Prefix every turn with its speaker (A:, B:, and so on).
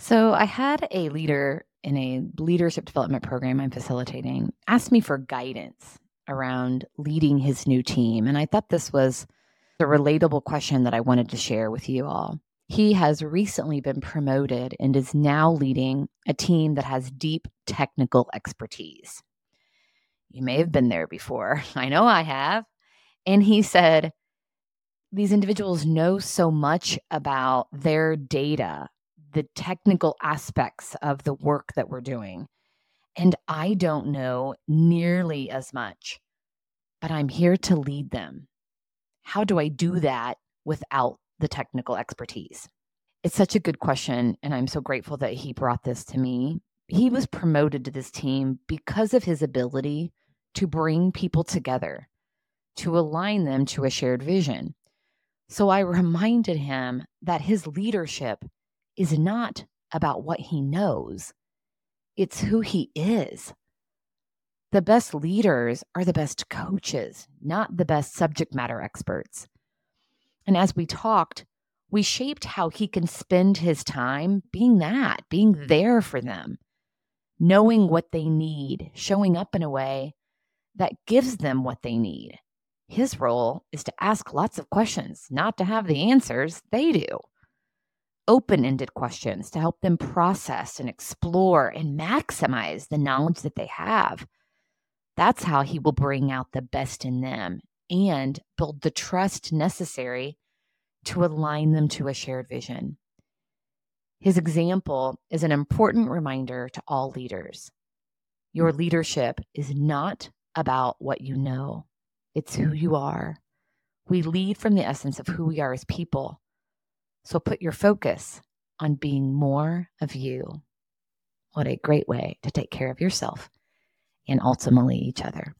A: So I had a leader in a leadership development program I'm facilitating ask me for guidance around leading his new team. And I thought this was a relatable question that I wanted to share with you all. He has recently been promoted and is now leading a team that has deep technical expertise. You may have been there before. I know I have. And he said, these individuals know so much about their data the technical aspects of the work that we're doing. And I don't know nearly as much, but I'm here to lead them. How do I do that without the technical expertise? It's such a good question. And I'm so grateful that he brought this to me. He was promoted to this team because of his ability to bring people together, to align them to a shared vision. So I reminded him that his leadership is not about what he knows, it's who he is. The best leaders are the best coaches, not the best subject matter experts. And as we talked, we shaped how he can spend his time being that, being there for them, knowing what they need, showing up in a way that gives them what they need. His role is to ask lots of questions, not to have the answers. They do open ended questions to help them process and explore and maximize the knowledge that they have. That's how he will bring out the best in them and build the trust necessary to align them to a shared vision. His example is an important reminder to all leaders. Your leadership is not about what you know, it's who you are. We lead from the essence of who we are as people so put your focus on being more of you. What a great way to take care of yourself and ultimately each other.